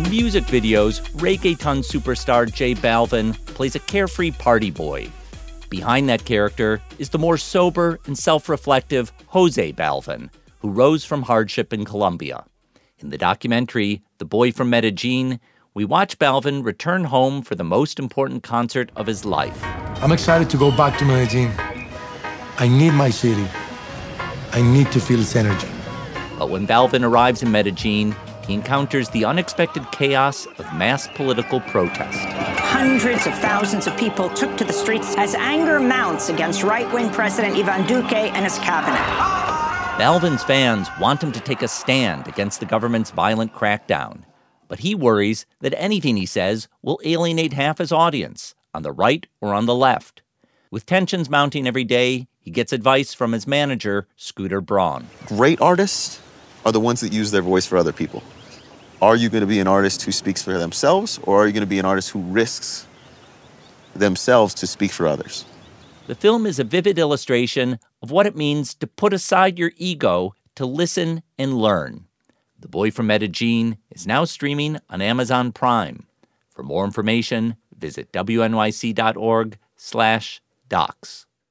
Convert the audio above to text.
music videos, reggaeton superstar J Balvin plays a carefree party boy. Behind that character is the more sober and self reflective Jose Balvin, who rose from hardship in Colombia. In the documentary, The Boy from Medellin, we watch Balvin return home for the most important concert of his life. I'm excited to go back to Medellin. I need my city. I need to feel its energy. But when Balvin arrives in Medellin, he encounters the unexpected chaos of mass political protest. Hundreds of thousands of people took to the streets as anger mounts against right wing President Ivan Duque and his cabinet. Balvin's fans want him to take a stand against the government's violent crackdown, but he worries that anything he says will alienate half his audience, on the right or on the left. With tensions mounting every day, he gets advice from his manager, Scooter Braun. Great artists are the ones that use their voice for other people. Are you going to be an artist who speaks for themselves, or are you going to be an artist who risks themselves to speak for others? The film is a vivid illustration of what it means to put aside your ego to listen and learn. The Boy from Medellin is now streaming on Amazon Prime. For more information, visit wnyc.org/docs.